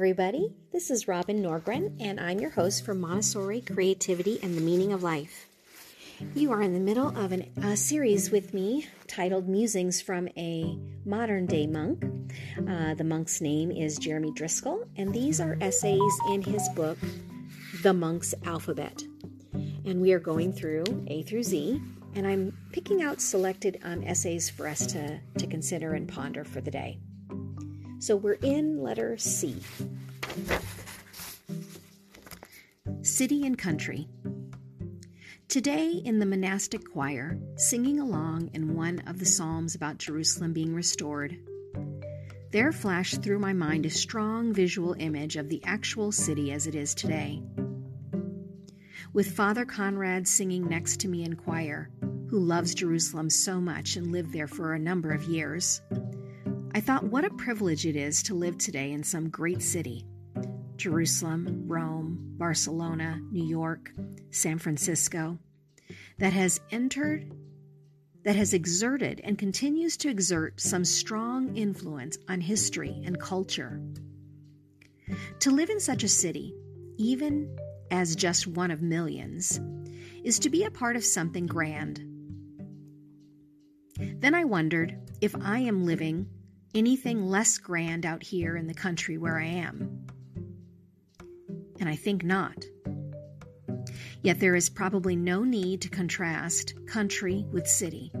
everybody. This is Robin Norgren, and I'm your host for Montessori Creativity and the Meaning of Life. You are in the middle of an, a series with me titled Musings from a Modern Day Monk. Uh, the monk's name is Jeremy Driscoll, and these are essays in his book, The Monk's Alphabet. And we are going through A through Z, and I'm picking out selected um, essays for us to, to consider and ponder for the day. So we're in letter C. City and Country. Today, in the monastic choir, singing along in one of the psalms about Jerusalem being restored, there flashed through my mind a strong visual image of the actual city as it is today. With Father Conrad singing next to me in choir, who loves Jerusalem so much and lived there for a number of years, I thought what a privilege it is to live today in some great city Jerusalem, Rome, Barcelona, New York, San Francisco that has entered, that has exerted and continues to exert some strong influence on history and culture. To live in such a city, even as just one of millions, is to be a part of something grand. Then I wondered if I am living anything mm. less grand out here in the country where I am. And I think not. Yet there is probably no need to contrast country with city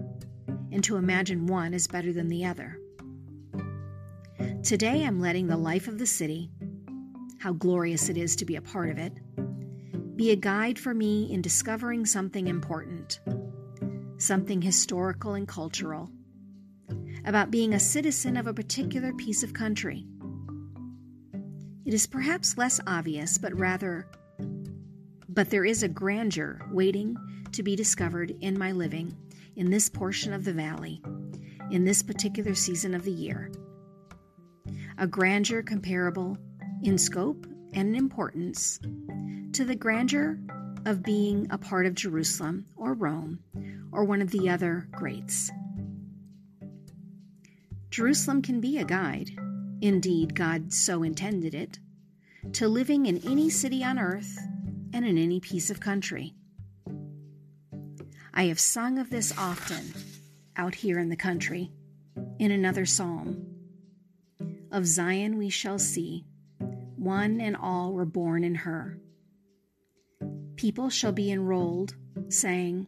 and to imagine one is better than the other. Today I'm letting the life of the city, how glorious it is to be a part of it, be a guide for me in discovering something important, something historical and cultural about being a citizen of a particular piece of country. It is perhaps less obvious, but rather, but there is a grandeur waiting to be discovered in my living in this portion of the valley, in this particular season of the year. A grandeur comparable in scope and in importance to the grandeur of being a part of Jerusalem or Rome or one of the other greats. Jerusalem can be a guide, indeed, God so intended it, to living in any city on earth and in any piece of country. I have sung of this often out here in the country in another psalm. Of Zion we shall see, one and all were born in her. People shall be enrolled, saying,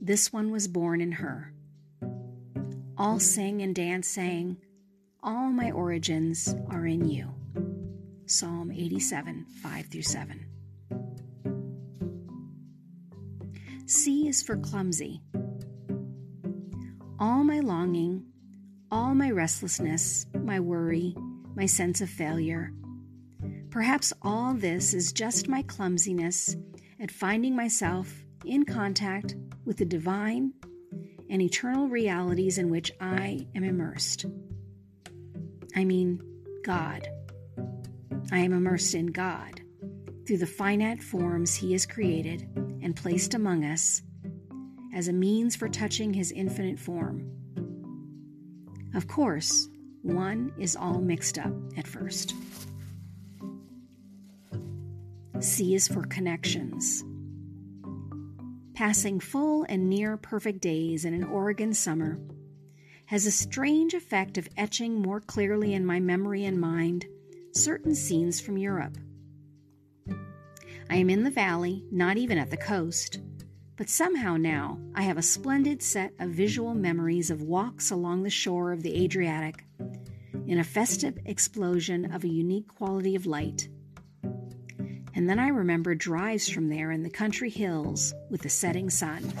This one was born in her all sing and dance, saying, All my origins are in you. Psalm 87, 5 through 7. C is for clumsy. All my longing, all my restlessness, my worry, my sense of failure. Perhaps all this is just my clumsiness at finding myself in contact with the divine and eternal realities in which I am immersed. I mean, God. I am immersed in God through the finite forms He has created and placed among us as a means for touching His infinite form. Of course, one is all mixed up at first. C is for connections passing full and near perfect days in an Oregon summer, has a strange effect of etching more clearly in my memory and mind certain scenes from Europe. I am in the valley, not even at the coast, but somehow now I have a splendid set of visual memories of walks along the shore of the Adriatic in a festive explosion of a unique quality of light and then I remember drives from there in the country hills with the setting sun.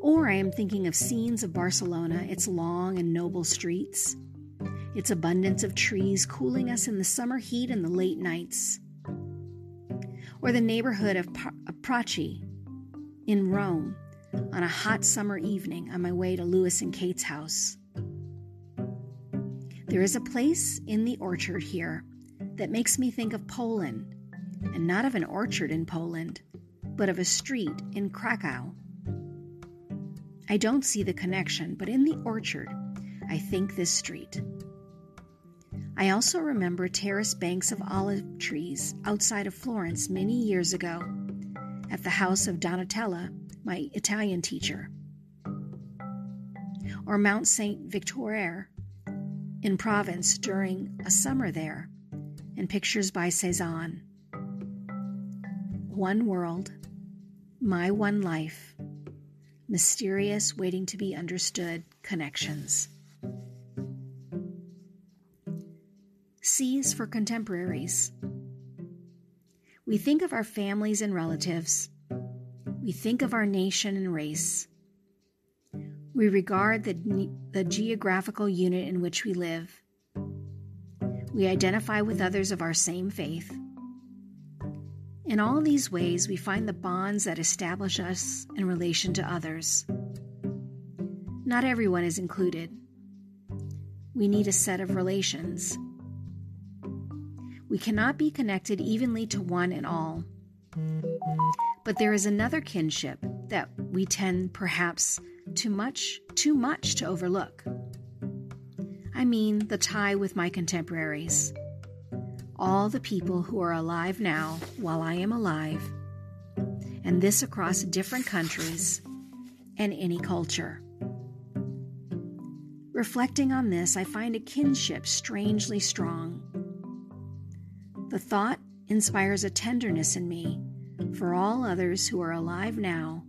Or I am thinking of scenes of Barcelona, its long and noble streets, its abundance of trees cooling us in the summer heat and the late nights. Or the neighborhood of, Prati in Rome on a hot summer evening on my way to Lewis and Kate's house. There is a place in the orchard here that makes me think of Poland, and not of an orchard in Poland, but of a street in Krakow. I don't see the connection, but in the orchard, I think this street. I also remember terraced banks of olive trees outside of Florence many years ago at the house of Donatella, my Italian teacher. Or Mount St. Victoire in Provence during a summer there, and pictures by Cezanne. One world, my one life, mysterious, waiting to be understood connections. C is for contemporaries. We think of our families and relatives. We think of our nation and race. We regard the, the geographical unit in which we live. We identify with others of our same faith. In all these ways, we find the bonds that establish us in relation to others. Not everyone is included. We need a set of relations. We cannot be connected evenly to one and all. But there is another kinship that we tend perhaps too much too much to overlook. I mean the tie with my contemporaries. All the people who are alive now while I am alive, and this across different countries and any culture. Reflecting on this, I find a kinship strangely strong. The thought inspires a tenderness in me for all others who are alive now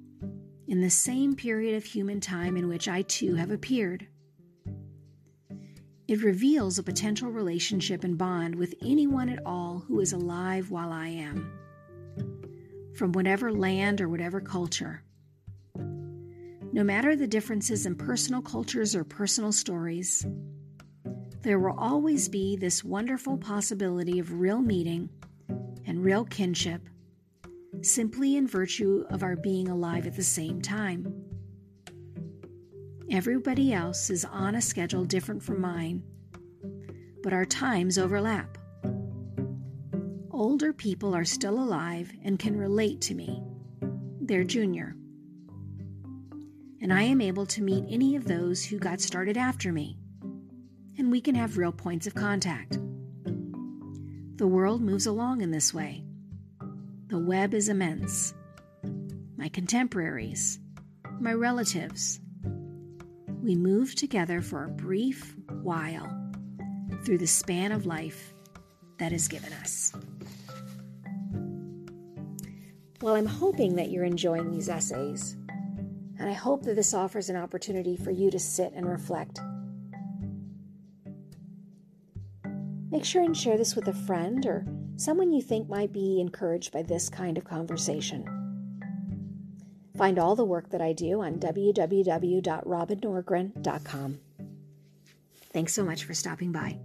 in the same period of human time in which I too have appeared. It reveals a potential relationship and bond with anyone at all who is alive while I am, from whatever land or whatever culture. No matter the differences in personal cultures or personal stories, there will always be this wonderful possibility of real meeting and real kinship, simply in virtue of our being alive at the same time. Everybody else is on a schedule different from mine, but our times overlap. Older people are still alive and can relate to me. They're junior. And I am able to meet any of those who got started after me and we can have real points of contact. The world moves along in this way. The web is immense. My contemporaries, my relatives, we move together for a brief while through the span of life that is given us. Well, I'm hoping that you're enjoying these essays, and I hope that this offers an opportunity for you to sit and reflect Make sure and share this with a friend or someone you think might be encouraged by this kind of conversation. Find all the work that I do on www.robinnorgren.com. Thanks so much for stopping by.